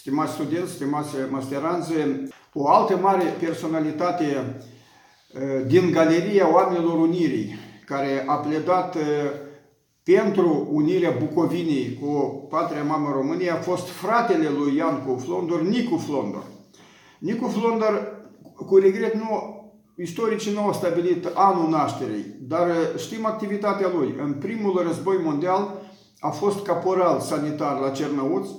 stimați studenți, stimați masteranți, o altă mare personalitate din Galeria Oamenilor Unirii, care a pledat pentru unirea Bucovinii cu patria mamă România, a fost fratele lui Iancu Flondor, Nicu Flondor. Nicu Flondor, cu regret, nu Istoricii nu au stabilit anul nașterii, dar știm activitatea lui. În primul război mondial a fost caporal sanitar la Cernăuți.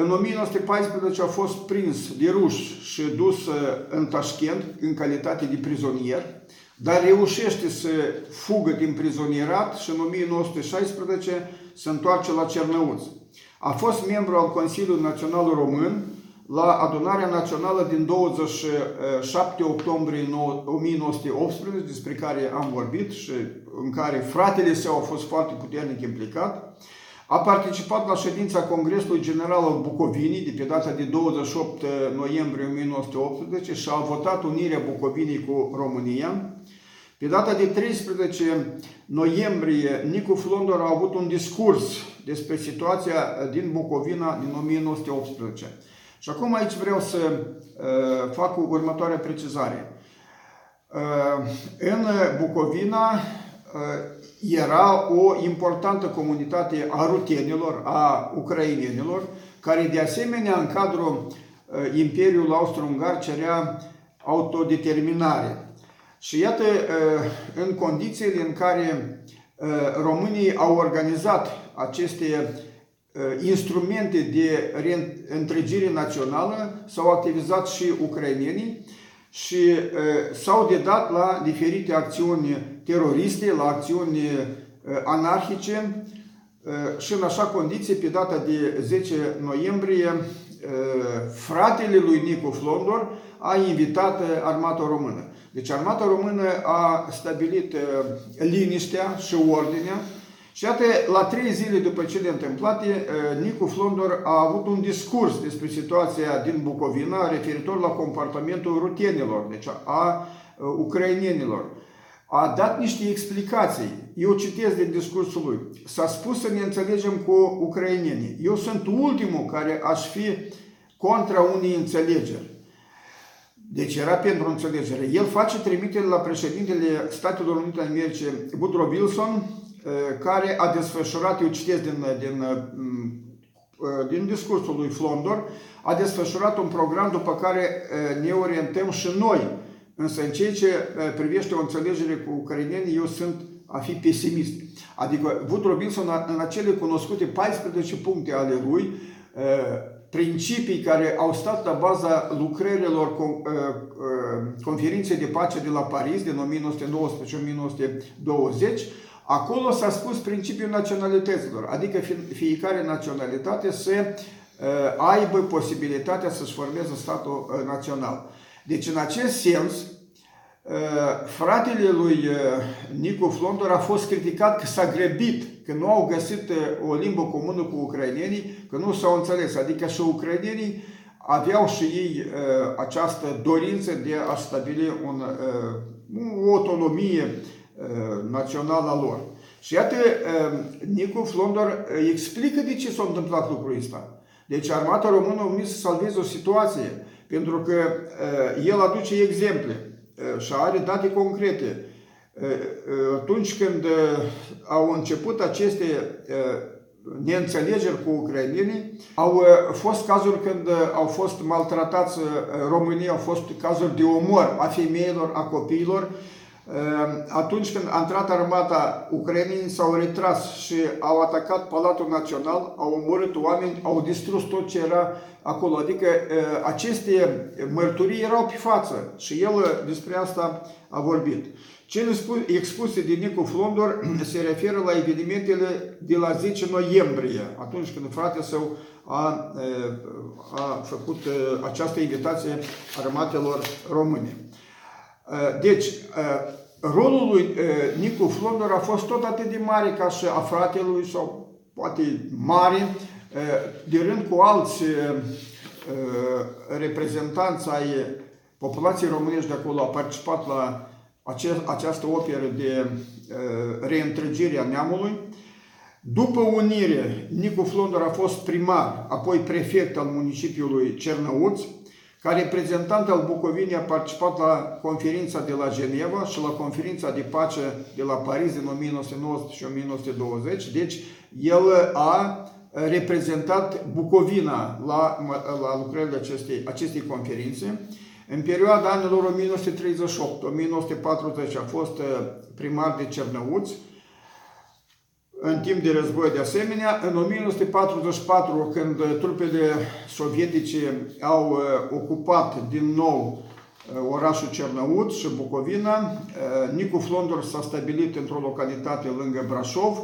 În 1914 a fost prins de ruși și dus uh, în Tashkent în calitate de prizonier, dar reușește să fugă din prizonierat și în 1916 se întoarce la Cernăuți. A fost membru al Consiliului Național Român, la adunarea națională din 27 octombrie 1918, despre care am vorbit și în care fratele său a fost foarte puternic implicat, a participat la ședința Congresului General al Bucovinii de pe data de 28 noiembrie 1918 și a votat unirea Bucovinii cu România. Pe data de 13 noiembrie, Nicu Flondor a avut un discurs despre situația din Bucovina din 1918. Și acum aici vreau să uh, fac o următoare precizare. Uh, în Bucovina uh, era o importantă comunitate a rutenilor, a ucrainenilor, care de asemenea în cadrul uh, Imperiului Austro-Ungar cerea autodeterminare. Și iată, uh, în condițiile în care uh, românii au organizat aceste Uh, instrumente de întregire națională s-au activizat și ucrainenii și uh, s-au dedat la diferite acțiuni teroriste, la acțiuni uh, anarhice și în așa condiție, pe data de 10 noiembrie, fratele lui Nicu Flondor a invitat armata română. Deci armata română a stabilit liniștea și ordinea și iată, la trei zile după cele întâmplate, eh, Nicu Flondor a avut un discurs despre situația din Bucovina referitor la comportamentul rutenilor, deci a eh, ucrainenilor. A dat niște explicații. Eu citesc din discursul lui. S-a spus să ne înțelegem cu ucrainenii. Eu sunt ultimul care aș fi contra unei înțelegeri. Deci era pentru înțelegere. El face trimitere la președintele Statelor Unite ale Americii, Woodrow Wilson, Eh, care a desfășurat, eu citesc din, din, mm, eh, din discursul lui Flondor, a desfășurat un program după care eh, ne orientăm și noi. Însă în ceea ce privește o înțelegere cu ucrainenii, eu sunt a fi pesimist. Adică Woodrow Wilson, în acele cunoscute 14 puncte ale lui, principii care au stat la baza lucrărilor conferinței de pace de la Paris din 1919-1920, Acolo s-a spus principiul naționalităților, adică fiecare naționalitate să uh, aibă posibilitatea să-și formeze statul uh, național. Deci, în acest sens, uh, fratele lui Nicu Flondor a fost criticat că s-a grăbit, că nu au găsit o limbă comună cu ucrainenii, că nu s-au înțeles. Adică și ucrainenii aveau și ei această dorință de a stabili un, o autonomie Uh, națională a lor. Și iată, uh, Nicu Flondor uh, explică de ce s-a întâmplat lucrul ăsta. Deci armata română a venit să salveze o situație, pentru că el aduce exemple și are date concrete. Atunci când au început aceste neînțelegeri cu ucrainenii, au fost cazuri când au fost maltratați România, au fost cazuri de omor a femeilor, a copiilor Ehm, atunci când a intrat armata ucrainenii s-au retras și au atacat Palatul Național, au omorât oameni, au distrus tot ce era acolo. Adică aceste mărturii erau pe față și el despre asta a vorbit. Cele expuse de Nicu Flondor se referă la evenimentele de la 10 noiembrie, atunci când fratele său a, a făcut această invitație armatelor române. Deci, rolul lui Nicu Flondor a fost tot atât de mare ca și a fratelui sau poate mare, de rând cu alți reprezentanți ai populației românești de acolo, a participat la această operă de reîntregire a neamului. După unire, Nicu Flondor a fost primar, apoi prefect al municipiului Cernăuți, ca reprezentant al Bucovinei a participat la conferința de la Geneva și la conferința de pace de la Paris în 1919 și 1920. Deci, el a reprezentat Bucovina la, la lucrările acestei, acestei conferințe. În perioada anilor 1938-1940 a fost uh, primar de Cernăuți, în timp de război de asemenea. În 1944, când trupele sovietice au uh, ocupat din nou uh, orașul Cernăuț și Bucovina, Nicu Flondor s-a stabilit într-o localitate lângă Brașov,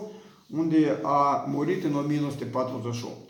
unde a murit în 1948.